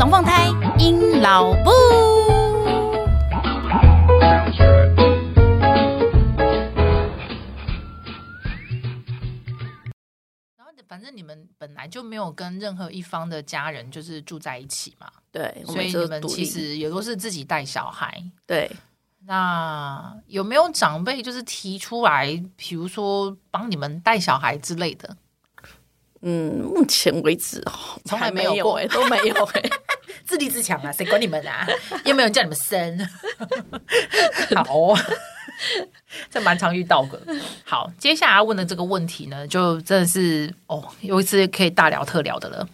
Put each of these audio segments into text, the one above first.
龙凤胎，阴老木。然后，反正你们本来就没有跟任何一方的家人就是住在一起嘛，对，所以你们其实也都是自己带小孩，对。那有没有长辈就是提出来，比如说帮你们带小孩之类的？嗯，目前为止从来没有过，欸，都没有哎，欸，自立自强啊，谁管你们啊？又没有人叫你们生，好，哦，这蛮常遇到的。好，接下来要问的这个问题呢，就真的是哦，有一次可以大聊特聊的了。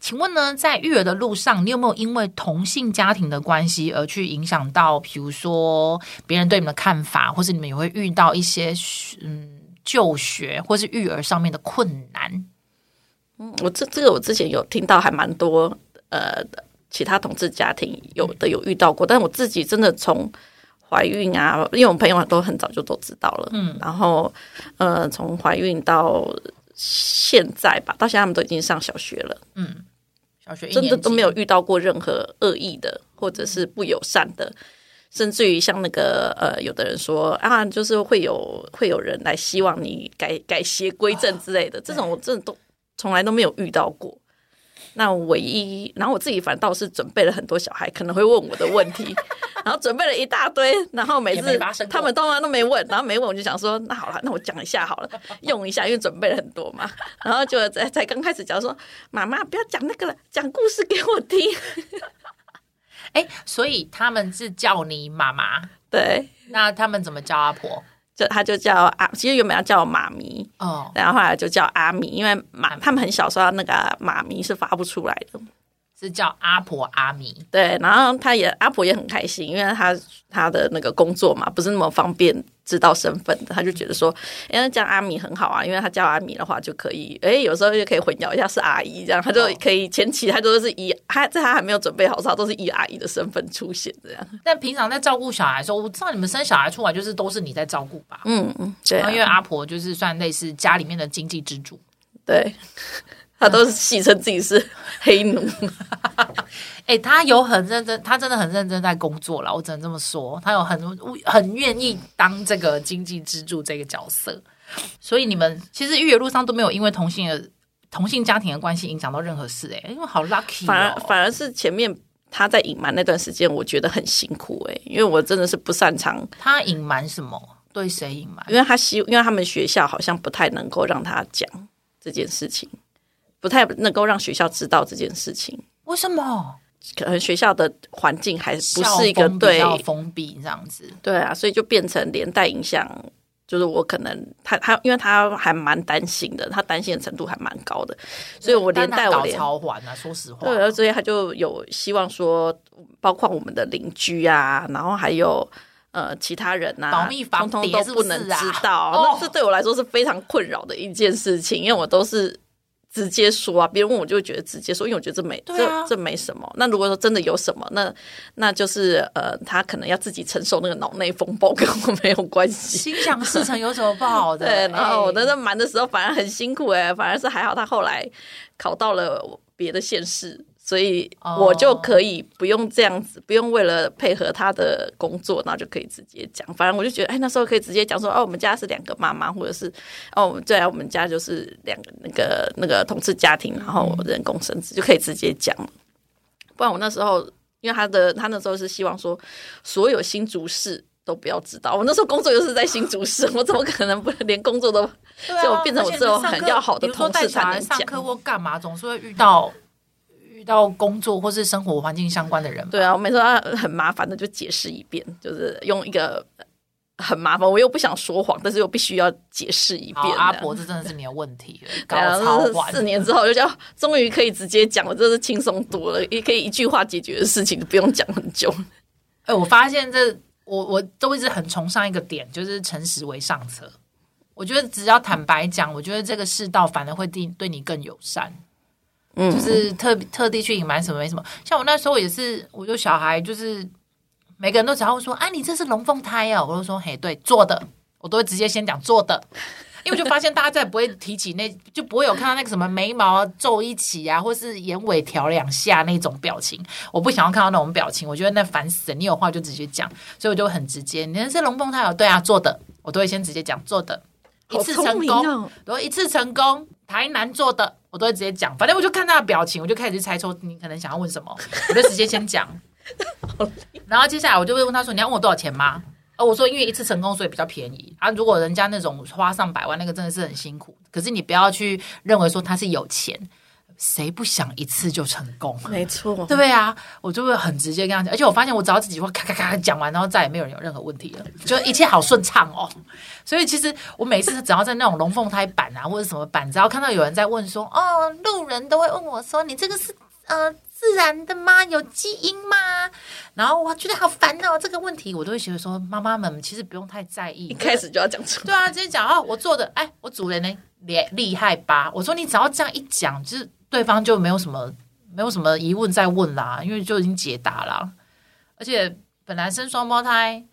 请问呢，在育儿的路上，你有没有因为同性家庭的关系而去影响到，比如说别人对你们的看法，或是你们也会遇到一些嗯就学或是育儿上面的困难？嗯，我这这个我之前有听到，还蛮多呃其他同志家庭有的有遇到过，但我自己真的从怀孕啊，因为我们朋友都很早就都知道了，嗯，然后呃从怀孕到。现在吧，到现在他们都已经上小学了。嗯，小学真的都没有遇到过任何恶意的，或者是不友善的，甚至于像那个呃，有的人说啊，就是会有会有人来希望你改改邪归正之类的，哦、这种我真的都从来都没有遇到过。那唯一，然后我自己反倒是准备了很多小孩可能会问我的问题，然后准备了一大堆，然后每次他们通常都没问，然后没问我就想说，那好了，那我讲一下好了，用一下，因为准备了很多嘛。然后就在才刚开始讲说，妈妈不要讲那个了，讲故事给我听。哎，所以他们是叫你妈妈，对？那他们怎么叫阿婆？就他就叫阿，其实原本要叫妈咪哦，然后后来就叫阿米，因为妈他们很小时候那个妈咪是发不出来的。是叫阿婆阿米，对，然后他也阿婆也很开心，因为他他的那个工作嘛，不是那么方便知道身份的，他就觉得说，因为叫阿米很好啊，因为他叫阿米的话就可以，哎，有时候就可以混淆一下是阿姨这样，他就可以前期他都是以他在他还没有准备好时候，都是以阿姨的身份出现这样。但平常在照顾小孩的时候，我知道你们生小孩出来就是都是你在照顾吧？嗯嗯，对啊，因为阿婆就是算类似家里面的经济支柱，对。他都是戏称自己是黑奴，哎、欸，他有很认真，他真的很认真在工作了，我只能这么说，他有很很愿意当这个经济支柱这个角色，所以你们其实育儿路上都没有因为同性的同性家庭的关系影响到任何事、欸，哎，因为好 lucky，、哦、反而反而是前面他在隐瞒那段时间，我觉得很辛苦、欸，哎，因为我真的是不擅长。他隐瞒什么？对谁隐瞒？因为他希，因为他们学校好像不太能够让他讲这件事情。不太能够让学校知道这件事情，为什么？可能学校的环境还不是一个对封闭这样子，对啊，所以就变成连带影响。就是我可能他他，因为他还蛮担心的，他担心的程度还蛮高的，所以我连带我连超还啊，说实话，对，所以他就有希望说，包括我们的邻居啊，然后还有呃其他人啊，保密通通都不能知道，那这对我来说是非常困扰的一件事情，因为我都是。直接说啊！别人问我就会觉得直接说，因为我觉得这没、啊、这这没什么。那如果说真的有什么，那那就是呃，他可能要自己承受那个脑内风暴，跟我没有关系。心想事成有什么不好的？对，然后我在那瞒的时候反而很辛苦哎、欸，反而是还好，他后来考到了别的县市。所以我就可以不用这样子，不用为了配合他的工作，然后就可以直接讲。反正我就觉得，哎，那时候可以直接讲说，哦，我们家是两个妈妈，或者是哦，对啊，我们家就是两个那个那个同志家庭，然后人工生殖就可以直接讲。不然我那时候，因为他的他那时候是希望说，所有新竹市都不要知道。我那时候工作又是在新竹市，我怎么可能不连工作都？所以我变成我这种很要好的同事才能讲。上课或干嘛，总是会遇到。遇到工作或是生活环境相关的人，对啊，我每次他很麻烦的就解释一遍，就是用一个很麻烦，我又不想说谎，但是又必须要解释一遍。阿伯，这真的是你的问题 了，搞超晚。四年之后就叫终于可以直接讲了，这是轻松多了，也可以一句话解决的事情，不用讲很久。哎、欸，我发现这我我都一直很崇尚一个点，就是诚实为上策。我觉得只要坦白讲，我觉得这个世道反而会对对你更友善。就是特特地去隐瞒什么没什么，像我那时候也是，我就小孩就是每个人都只要说，哎、啊，你这是龙凤胎哦，我就说，嘿，对，做的，我都会直接先讲做的，因为我就发现大家再也不会提起那，就不会有看到那个什么眉毛皱一起啊，或是眼尾挑两下那种表情。我不想要看到那种表情，我觉得那烦死了。你有话就直接讲，所以我就很直接。你是龙凤胎有对啊，做的，我都会先直接讲做的，一次成功，都、哦、一次成功。台南做的，我都会直接讲。反正我就看他的表情，我就开始去猜出你可能想要问什么，我就直接先讲。然后接下来我就会问他说：“你要问我多少钱吗？”哦，我说因为一次成功，所以比较便宜啊。如果人家那种花上百万，那个真的是很辛苦。可是你不要去认为说他是有钱，谁不想一次就成功？没错，对啊？我就会很直接跟他讲。而且我发现我只要自己会咔咔咔讲完，然后再也没有人有任何问题了，就一切好顺畅哦。所以其实我每次只要在那种龙凤胎版啊，或者什么版，只要看到有人在问说，哦，路人都会问我说，你这个是呃。自然的吗？有基因吗？然后我觉得好烦哦，这个问题我都会觉得说，妈妈们其实不用太在意，一开始就要讲出来。对啊，直接讲哦，我做的，哎，我主人呢，厉厉害吧？我说你只要这样一讲，就是对方就没有什么没有什么疑问再问啦，因为就已经解答啦。而且本来生双胞胎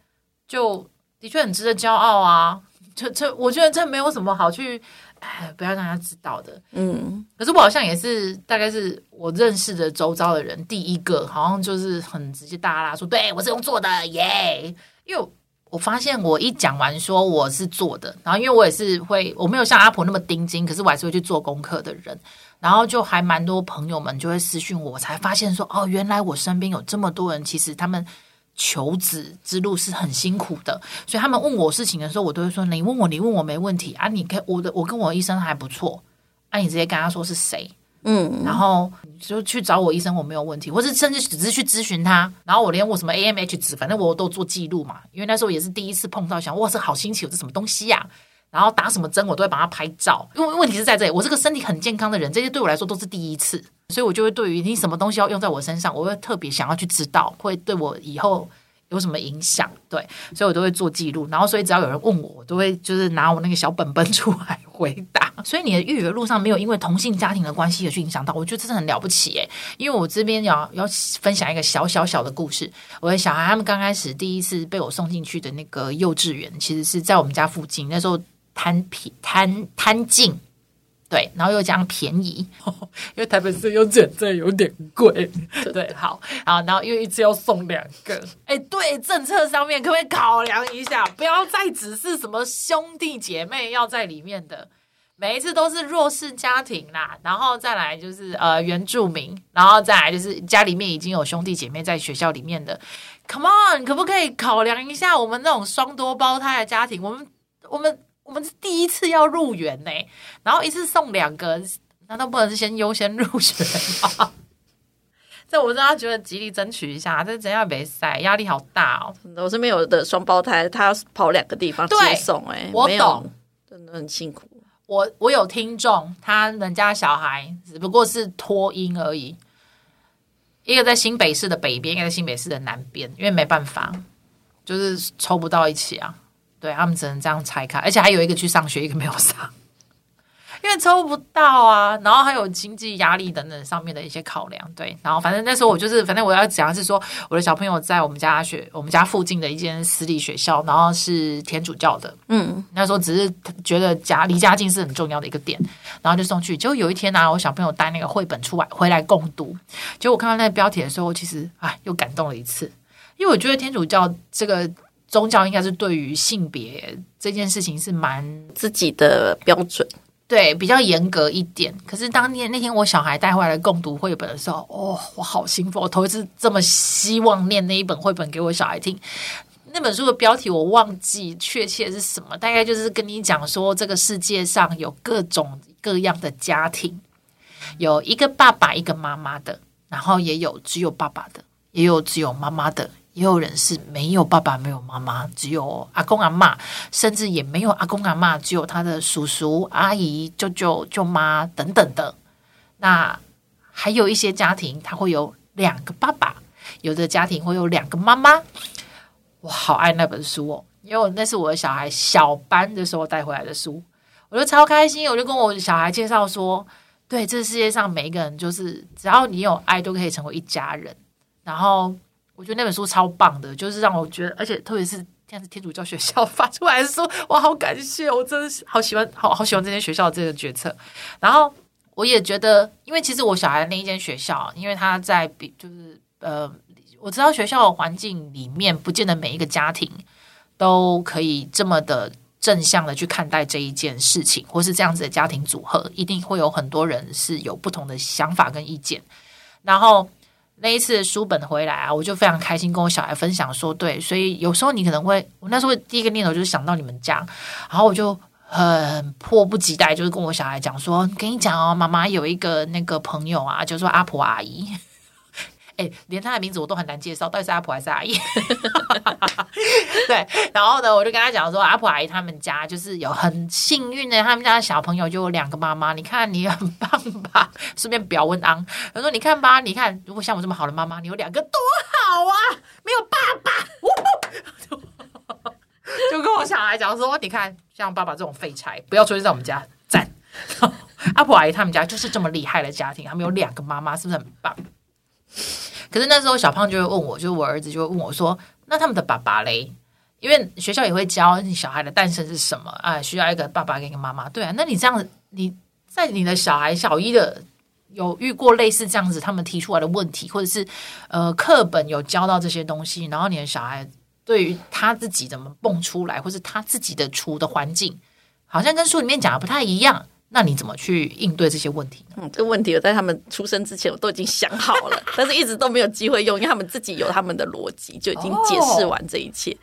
就的确很值得骄傲啊，这这我觉得这没有什么好去。哎，不要让他知道的。嗯，可是我好像也是，大概是我认识的周遭的人第一个，好像就是很直接大啦说，对我是用做的耶。因为我发现我一讲完说我是做的，然后因为我也是会，我没有像阿婆那么钉钉，可是我还是会去做功课的人，然后就还蛮多朋友们就会私讯我，我才发现说，哦，原来我身边有这么多人，其实他们。求子之路是很辛苦的，所以他们问我事情的时候，我都会说：“你问我，你问我没问题啊。”你可以我的，我跟我医生还不错，啊，你直接跟他说是谁，嗯，然后就去找我医生，我没有问题，或是甚至只是去咨询他，然后我连我什么 AMH 值，反正我都做记录嘛，因为那时候也是第一次碰到，想哇，这好新奇，有这什么东西呀、啊？然后打什么针，我都会帮他拍照，因为问题是在这里，我是个身体很健康的人，这些对我来说都是第一次，所以我就会对于你什么东西要用在我身上，我会特别想要去知道，会对我以后。有什么影响？对，所以我都会做记录。然后，所以只要有人问我，我都会就是拿我那个小本本出来回答。所以你的育儿路上没有因为同性家庭的关系而去影响到，我觉得这是很了不起诶。因为我这边要要分享一个小小小的故事。我的小孩他们刚开始第一次被我送进去的那个幼稚园，其实是在我们家附近。那时候贪便贪贪进。对，然后又讲便宜，因为台北市又真的有点贵。对，好，然后然后因为一次要送两个，哎，对，政策上面可不可以考量一下，不要再只是什么兄弟姐妹要在里面的，每一次都是弱势家庭啦，然后再来就是呃原住民，然后再来就是家里面已经有兄弟姐妹在学校里面的，Come on，可不可以考量一下我们那种双多胞胎的家庭？我们我们。我们是第一次要入园呢，然后一次送两个，难道不能是先优先入学吗？这我真的觉得极力争取一下，这真要比赛压力好大哦！我身边有的双胞胎，他要跑两个地方接送，哎，我懂，真的很辛苦。我我有听众，他人家小孩只不过是托婴而已，一个在新北市的北边，一个在新北市的南边，因为没办法，就是抽不到一起啊。对，他们只能这样拆开，而且还有一个去上学，一个没有上，因为抽不到啊。然后还有经济压力等等上面的一些考量。对，然后反正那时候我就是，反正我要讲的是说，我的小朋友在我们家学，我们家附近的一间私立学校，然后是天主教的。嗯，那时候只是觉得家离家近是很重要的一个点，然后就送去。结果有一天呢、啊，我小朋友带那个绘本出来回来共读，结果我看到那个标题的时候，其实哎又感动了一次，因为我觉得天主教这个。宗教应该是对于性别这件事情是蛮自己的标准，对，比较严格一点。可是当年那天我小孩带回来共读绘本的时候，哦，我好兴奋！我头一次这么希望念那一本绘本给我小孩听。那本书的标题我忘记确切是什么，大概就是跟你讲说，这个世界上有各种各样的家庭，有一个爸爸一个妈妈的，然后也有只有爸爸的，也有只有妈妈的。也有人是没有爸爸、没有妈妈，只有阿公阿嬷，甚至也没有阿公阿嬷，只有他的叔叔、阿姨、舅舅、舅妈等等的。那还有一些家庭，他会有两个爸爸；有的家庭会有两个妈妈。我好爱那本书哦，因为那是我的小孩小班的时候带回来的书，我就超开心。我就跟我小孩介绍说：“对，这世界上每一个人，就是只要你有爱，都可以成为一家人。”然后。我觉得那本书超棒的，就是让我觉得，而且特别是现在是天主教学校 发出来的书，我好感谢，我真的是好喜欢，好好喜欢这间学校的这个决策。然后我也觉得，因为其实我小孩的那一间学校，因为他在比就是呃，我知道学校的环境里面，不见得每一个家庭都可以这么的正向的去看待这一件事情，或是这样子的家庭组合，一定会有很多人是有不同的想法跟意见。然后那一次书本回来啊，我就非常开心，跟我小孩分享说，对，所以有时候你可能会，我那时候第一个念头就是想到你们家，然后我就很迫不及待，就是跟我小孩讲说，跟你讲哦，妈妈有一个那个朋友啊，就是说阿婆阿姨。哎，连他的名字我都很难介绍，到底是阿婆还是阿姨？对，然后呢，我就跟他讲说，阿婆阿姨他们家就是有很幸运的，他们家的小朋友就有两个妈妈。你看你很棒吧？顺便表问安，他说你看吧，你看如果像我这么好的妈妈，你有两个多好啊！没有爸爸，就跟我小孩讲说，你看像爸爸这种废柴，不要出现在我们家。赞，阿婆阿姨他们家就是这么厉害的家庭，他们有两个妈妈，是不是很棒？可是那时候小胖就会问我，就是我儿子就会问我说：“那他们的爸爸嘞？因为学校也会教你小孩的诞生是什么啊？需要一个爸爸跟一个妈妈。对啊，那你这样子，你在你的小孩小一的有遇过类似这样子他们提出来的问题，或者是呃课本有教到这些东西，然后你的小孩对于他自己怎么蹦出来，或是他自己的处的环境，好像跟书里面讲的不太一样。”那你怎么去应对这些问题呢？嗯，这个问题我在他们出生之前我都已经想好了，但是一直都没有机会用，因为他们自己有他们的逻辑，就已经解释完这一切。哦、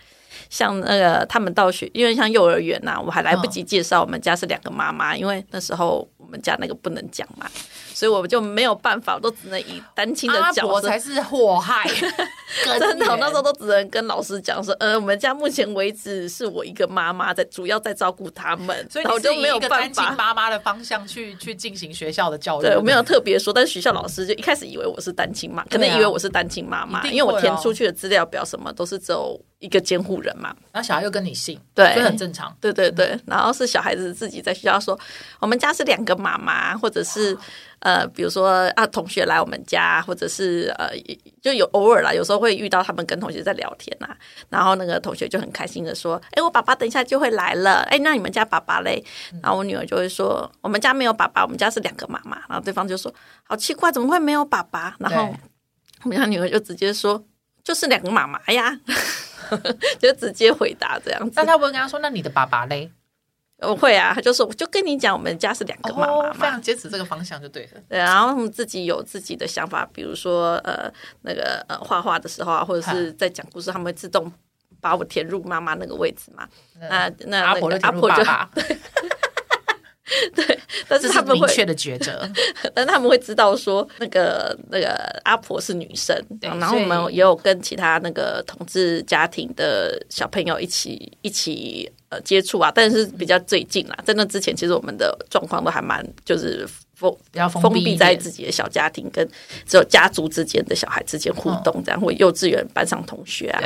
像那个他们到学，因为像幼儿园呐、啊，我还来不及介绍，我们家是两个妈妈，因为那时候我们家那个不能讲嘛。所以我们就没有办法，我都只能以单亲的角色，我才是祸害。真的，我那时候都只能跟老师讲说，呃，我们家目前为止是我一个妈妈在主要在照顾他们，所以我就没有办法单亲妈妈的方向去去进行学校的教育。对，我没有特别说，但是学校老师就一开始以为我是单亲妈，可能以为我是单亲妈妈，因为我填出去的资料表什么都是只有一个监护人嘛。然后小孩又跟你姓，对，这很正常。对对对，然后是小孩子自己在学校说，我们家是两个妈妈，或者是。呃，比如说啊，同学来我们家，或者是呃，就有偶尔啦，有时候会遇到他们跟同学在聊天呐，然后那个同学就很开心的说：“哎，我爸爸等一下就会来了。”哎，那你们家爸爸嘞？然后我女儿就会说：“我们家没有爸爸，我们家是两个妈妈。”然后对方就说：“好奇怪，怎么会没有爸爸？”然后我们家女儿就直接说：“就是两个妈妈呀。” 就直接回答这样子。那他不会跟他说：“那你的爸爸嘞？”我会啊，他就说，我就跟你讲，我们家是两个妈妈嘛，哦，非常坚持这个方向就对了。对，然后他们自己有自己的想法，比如说呃，那个呃，画画的时候啊，或者是在讲故事，他们会自动把我填入妈妈那个位置嘛。那那那个阿婆就对，但是他们会明确的抉择，但他们会知道说那个那个阿婆是女生，对，然后我们也有跟其他那个同志家庭的小朋友一起一起呃接触啊，但是比较最近啦，在那之前，其实我们的状况都还蛮就是。封比较封闭在自己的小家庭，跟只有家族之间的小孩之间互动，这样或幼稚园班上同学啊，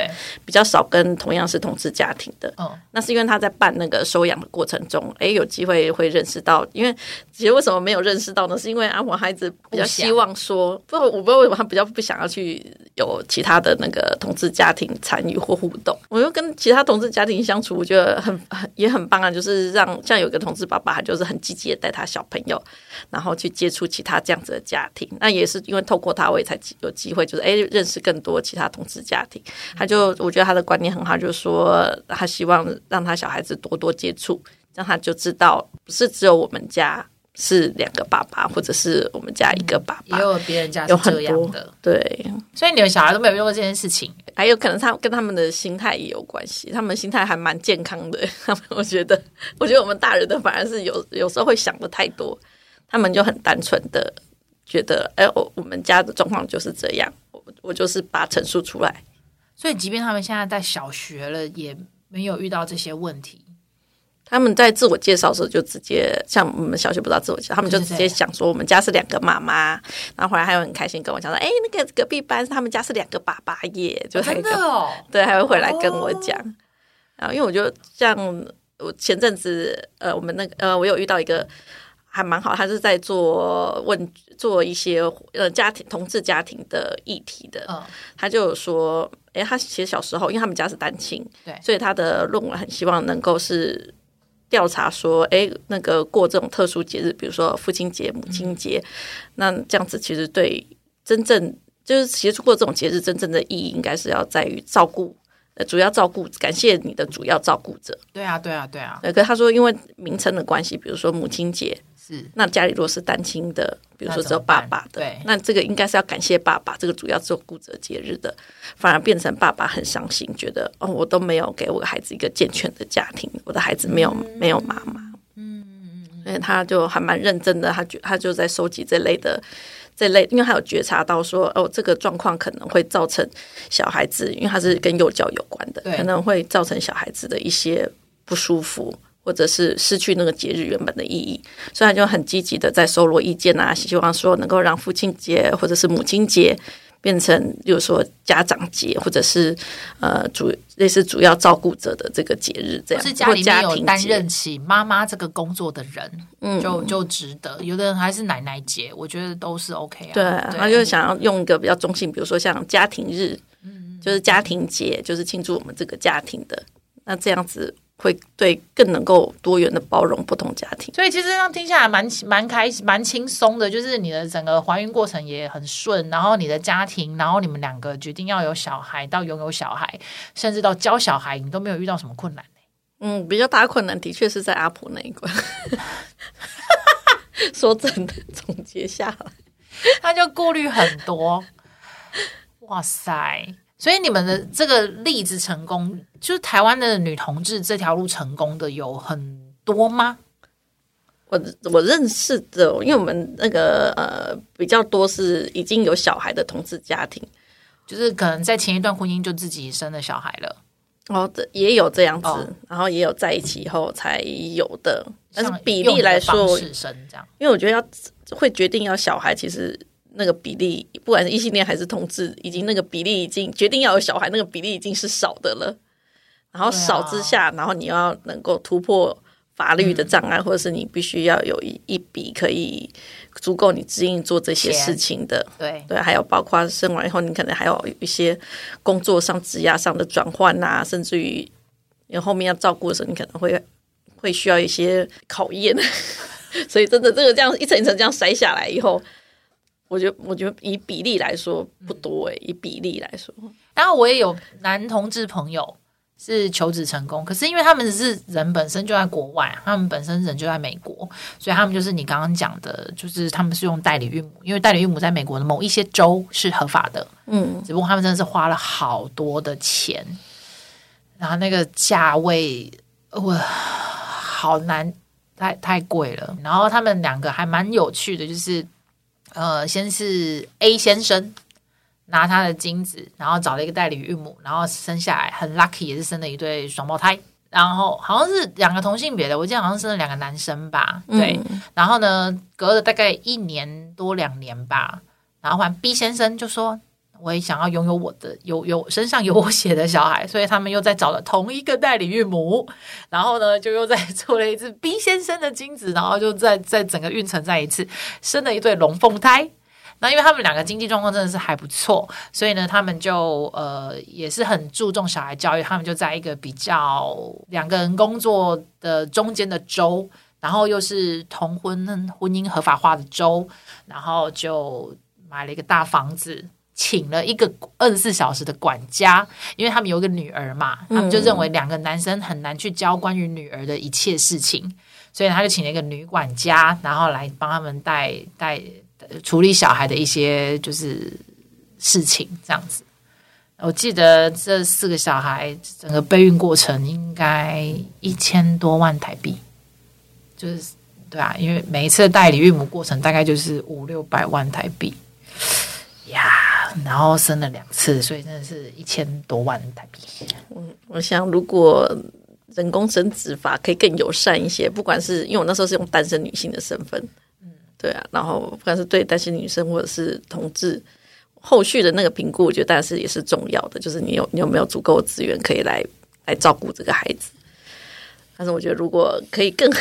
比较少跟同样是同志家庭的。那是因为他在办那个收养的过程中，哎，有机会会认识到。因为其实为什么没有认识到呢？是因为阿婆孩子比较希望说，不，我不知道为什么他比较不想要去有其他的那个同志家庭参与或互动。我又跟其他同志家庭相处，我觉得很很也很棒啊，就是让像有个同志爸爸，他就是很积极的带他小朋友，然后。然后去接触其他这样子的家庭，那也是因为透过他，我也才有机会，就是哎认识更多其他同志家庭。他就我觉得他的观念很好，就是说他希望让他小孩子多多接触，让他就知道不是只有我们家是两个爸爸，或者是我们家一个爸爸，也有别人家是这样的。对，所以你们小孩都没有用过这件事情，还有可能他跟他们的心态也有关系，他们心态还蛮健康的。他们我觉得，我觉得我们大人的反而是有有时候会想的太多。他们就很单纯的觉得，哎，我我们家的状况就是这样，我我就是把它陈述出来。所以，即便他们现在在小学了，也没有遇到这些问题。他们在自我介绍的时候，就直接像我们小学不知道自我介绍，他们就直接讲说，我们家是两个妈妈。然后后来还有很开心跟我讲说，哎，那个隔壁班他们家是两个爸爸耶，就真的哦，对，还会回来跟我讲。然后，因为我就像我前阵子，呃，我们那个，呃，我有遇到一个。还蛮好，他是在做问做一些呃家庭同志家庭的议题的。嗯，他就有说，哎，他其实小时候，因为他们家是单亲，对，所以他的论文很希望能够是调查说，哎，那个过这种特殊节日，比如说父亲节、母亲节，嗯、那这样子其实对真正就是其实过这种节日，真正的意义应该是要在于照顾。呃，主要照顾，感谢你的主要照顾者。对啊，对啊，对啊。对，可是他说，因为名称的关系，比如说母亲节，是。那家里如果是单亲的，比如说只有爸爸的，对，那这个应该是要感谢爸爸这个主要做顾者节日的，反而变成爸爸很伤心，觉得哦，我都没有给我孩子一个健全的家庭，我的孩子没有、嗯、没有妈妈。嗯嗯嗯，所以他就还蛮认真的，他觉他就在收集这类的。这类，因为他有觉察到说，哦，这个状况可能会造成小孩子，因为他是跟幼教有关的，可能会造成小孩子的一些不舒服，或者是失去那个节日原本的意义，所以他就很积极的在收罗意见啊，希望说能够让父亲节或者是母亲节。变成，比如说家长节，或者是呃主类似主要照顾者的这个节日，这样是家里面有担任起妈妈这个工作的人，嗯，就就值得。有的人还是奶奶节，我觉得都是 OK 啊。对，他就想要用一个比较中性，比如说像家庭日，嗯，就是家庭节，就是庆祝我们这个家庭的，那这样子。会对更能够多元的包容不同家庭，所以其实这样听下来蛮蛮开心、蛮轻松的。就是你的整个怀孕过程也很顺，然后你的家庭，然后你们两个决定要有小孩，到拥有小孩，甚至到教小孩，你都没有遇到什么困难。嗯，比较大的困难的确是在阿婆那一关。说真的，总结下来，他就顾虑很多。哇塞！所以你们的这个例子成功，就是台湾的女同志这条路成功的有很多吗？我我认识的，因为我们那个呃比较多是已经有小孩的同志家庭，就是可能在前一段婚姻就自己生了小孩了。哦，这也有这样子，哦、然后也有在一起以后才有的，但是比例来说，生这样因为我觉得要会决定要小孩，其实。那个比例，不管是异性恋还是同志，已经那个比例已经决定要有小孩，那个比例已经是少的了。然后少之下，啊、然后你要能够突破法律的障碍，嗯、或者是你必须要有一一笔可以足够你指引做这些事情的。对对，还有包括生完以后，你可能还有一些工作上、职业上的转换啊，甚至于你后面要照顾的时候，你可能会会需要一些考验。所以真的，这个这样一层一层这样筛下来以后。我觉得，我觉得以比例来说不多诶、欸，以比例来说。然后我也有男同志朋友是求子成功，可是因为他们是人本身就在国外，他们本身人就在美国，所以他们就是你刚刚讲的，就是他们是用代理孕母，因为代理孕母在美国的某一些州是合法的，嗯，只不过他们真的是花了好多的钱，然后那个价位哇，好难，太太贵了。然后他们两个还蛮有趣的，就是。呃，先是 A 先生拿他的精子，然后找了一个代理孕母，然后生下来很 lucky，也是生了一对双胞胎，然后好像是两个同性别的，我记得好像生了两个男生吧，对。嗯、然后呢，隔了大概一年多两年吧，然后换 B 先生就说。我也想要拥有我的有有身上有我血的小孩，所以他们又在找了同一个代理孕母，然后呢，就又在做了一次 B 先生的精子，然后就在在整个孕程再一次生了一对龙凤胎。那因为他们两个经济状况真的是还不错，所以呢，他们就呃也是很注重小孩教育，他们就在一个比较两个人工作的中间的州，然后又是同婚婚姻合法化的州，然后就买了一个大房子。请了一个二十四小时的管家，因为他们有一个女儿嘛，他们就认为两个男生很难去教关于女儿的一切事情，所以他就请了一个女管家，然后来帮他们带带处理小孩的一些就是事情，这样子。我记得这四个小孩整个备孕过程应该一千多万台币，就是对啊，因为每一次的代理孕母过程大概就是五六百万台币呀。然后生了两次，所以真的是一千多万台币。我我想，如果人工生殖法可以更友善一些，不管是因为我那时候是用单身女性的身份，嗯，对啊，然后不管是对单身女生或者是同志，后续的那个评估，我觉得但是也是重要的，就是你有你有没有足够的资源可以来来照顾这个孩子。但是我觉得如果可以更。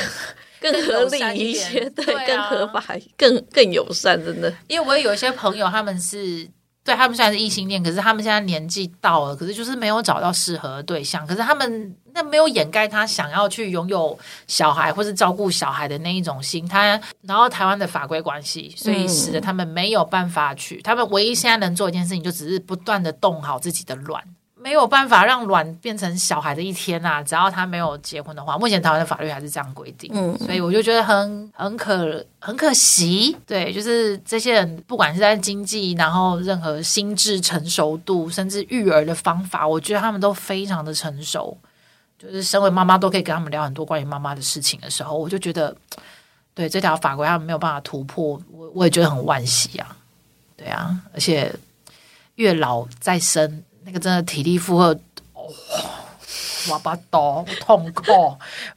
更合理一些，对，对啊、更合法，更更友善，真的。因为我也有一些朋友，他们是。对，他们虽然是异性恋，可是他们现在年纪到了，可是就是没有找到适合的对象。可是他们那没有掩盖他想要去拥有小孩或是照顾小孩的那一种心。他然后台湾的法规关系，所以使得他们没有办法去。嗯、他们唯一现在能做一件事情，就只是不断的动好自己的卵。没有办法让卵变成小孩的一天呐、啊，只要他没有结婚的话，目前台湾的法律还是这样规定。嗯，所以我就觉得很很可很可惜。对，就是这些人，不管是在经济，然后任何心智成熟度，甚至育儿的方法，我觉得他们都非常的成熟。就是身为妈妈都可以跟他们聊很多关于妈妈的事情的时候，我就觉得，对这条法规他们没有办法突破，我我也觉得很惋惜啊。对啊，而且越老再生。那个真的体力负荷，哦，哇巴刀痛苦，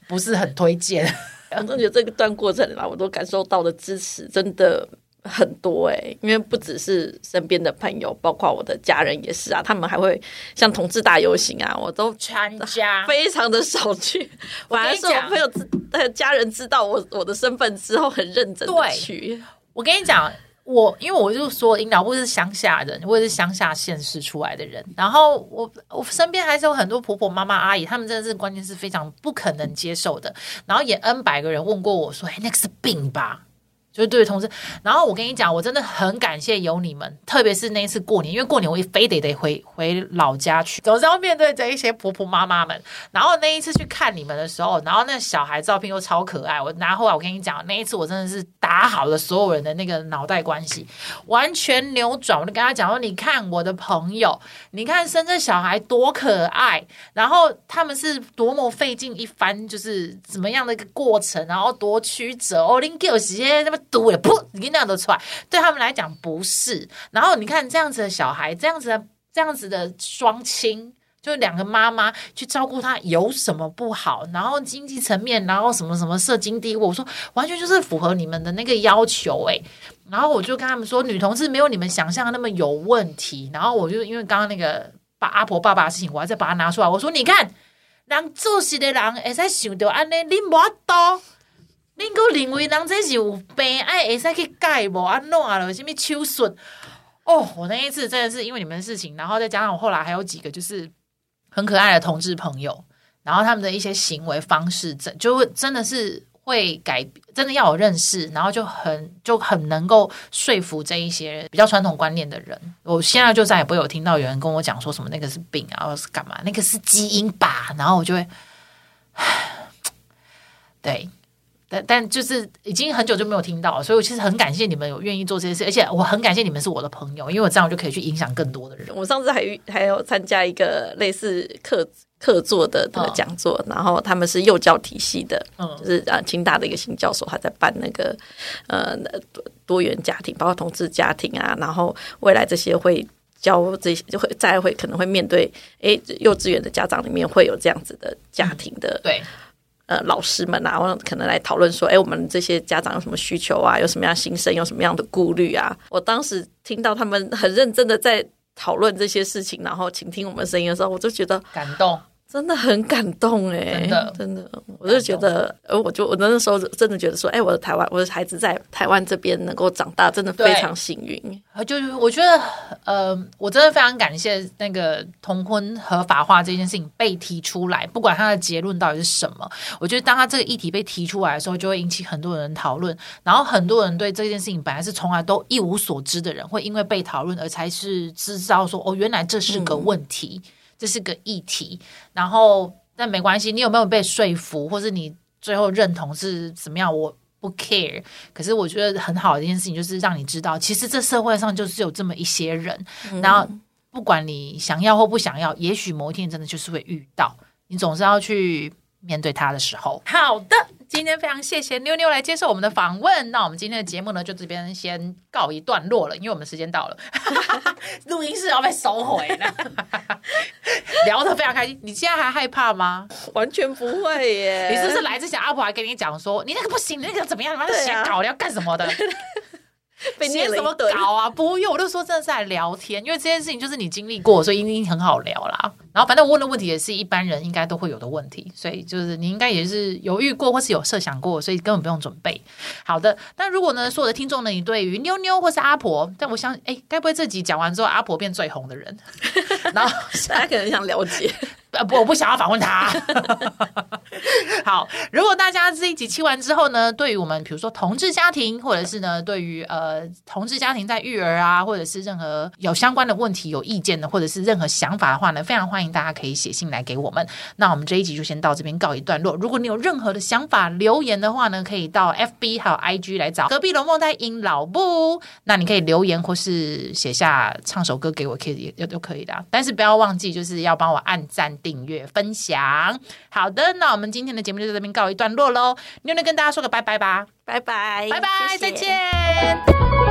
不是很推荐。我真觉得这个段过程啦，我都感受到的支持真的很多哎、欸，因为不只是身边的朋友，包括我的家人也是啊，他们还会像同志大游行啊，我都参加，非常的少去。反而是我朋友知，家人知道我我的身份之后，很认真的去。我跟你讲。我因为我就说，领导部是乡下人，我也是乡下县市出来的人。然后我我身边还是有很多婆婆妈妈阿姨，他们真的是关键是非常不可能接受的。然后也 N 百个人问过我说：“哎，那个是病吧？”就是对同事，然后我跟你讲，我真的很感谢有你们，特别是那一次过年，因为过年我也非得得回回老家去，总是要面对这一些婆婆妈妈们。然后那一次去看你们的时候，然后那小孩照片又超可爱，我然后来我跟你讲，那一次我真的是打好了所有人的那个脑袋关系，完全扭转。我就跟他讲说，你看我的朋友，你看生这小孩多可爱，然后他们是多么费尽一番，就是怎么样的一个过程，然后多曲折哦，你给我时间那么。毒了，噗！你那样都出来，对他们来讲不是。然后你看这样子的小孩，这样子的这样子的双亲，就两个妈妈去照顾他，有什么不好？然后经济层面，然后什么什么社经地位，我说完全就是符合你们的那个要求诶。然后我就跟他们说，女同志没有你们想象的那么有问题。然后我就因为刚刚那个把阿婆爸爸的事情，我还在把它拿出来。我说你看，人做事的人会使想到安尼，你莫多。恁个认为人这是有病，爱会使去改无安怎了？什么手术？哦，我那一次真的是因为你们的事情，然后再加上我后来还有几个就是很可爱的同志朋友，然后他们的一些行为方式，真就会真的是会改，真的要有认识，然后就很就很能够说服这一些比较传统观念的人。我现在就再也不有听到有人跟我讲说什么那个是病啊，或是干嘛，那个是基因吧，然后我就会，对。但但就是已经很久就没有听到了，所以我其实很感谢你们有愿意做这些事，而且我很感谢你们是我的朋友，因为我这样就可以去影响更多的人。我上次还还有参加一个类似课课座的这个讲座，哦，然后他们是幼教体系的，嗯，就是啊，清大的一个新教授还在办那个呃多多元家庭，包括同志家庭啊，然后未来这些会教这些就会再会可能会面对，诶，幼稚园的家长里面会有这样子的家庭的，嗯、对。呃，老师们啊，可能来讨论说，哎，我们这些家长有什么需求啊？有什么样心声？有什么样的顾虑啊？我当时听到他们很认真的在讨论这些事情，然后倾听我们声音的时候，我就觉得感动。真的很感动哎，真的。真的，我就觉得，呃，我就我那时候真的觉得说，哎，我的台湾，我的孩子在台湾这边能够长大，真的非常幸运。就是我觉得，呃，我真的非常感谢那个同婚合法化这件事情被提出来，不管它的结论到底是什么，我觉得当他这个议题被提出来的时候，就会引起很多人讨论，然后很多人对这件事情本来是从来都一无所知的人，会因为被讨论而才是知道说，哦，原来这是个问题。嗯这是个议题，然后但没关系，你有没有被说服，或是你最后认同是怎么样？我不 care。可是我觉得很好的一件事情就是让你知道，其实这社会上就是有这么一些人，嗯、然后不管你想要或不想要，也许某一天真的就是会遇到，你总是要去面对他的时候。好的。今天非常谢谢妞妞来接受我们的访问，那我们今天的节目呢，就这边先告一段落了，因为我们时间到了，录音室要被收回了，聊得非常开心。你现在还害怕吗？完全不会耶！你是不是来之前阿婆还跟你讲说，你那个不行，你那个怎么样？你那个写稿，你要干什么的？写什么稿啊？不用，我就说真的是在聊天，因为这件事情就是你经历过，所以一定很好聊啦。然后反正我问的问题也是一般人应该都会有的问题，所以就是你应该也是犹豫过或是有设想过，所以根本不用准备。好的，那如果呢，所有的听众呢，你对于妞妞或是阿婆，但我想，哎，该不会这集讲完之后，阿婆变最红的人？然后大家可能想了解。呃不，我不想要访问他。好，如果大家这一集听完之后呢，对于我们比如说同志家庭，或者是呢，对于呃同志家庭在育儿啊，或者是任何有相关的问题有意见的，或者是任何想法的话呢，非常欢迎大家可以写信来给我们。那我们这一集就先到这边告一段落。如果你有任何的想法留言的话呢，可以到 FB 还有 IG 来找隔壁龙凤胎 in 老布。那你可以留言或是写下唱首歌给我，可以也都可以的。但是不要忘记，就是要帮我按赞。订阅分享，好的，那我们今天的节目就在这边告一段落喽。妞妞跟大家说个拜拜吧，拜拜，拜拜，再见。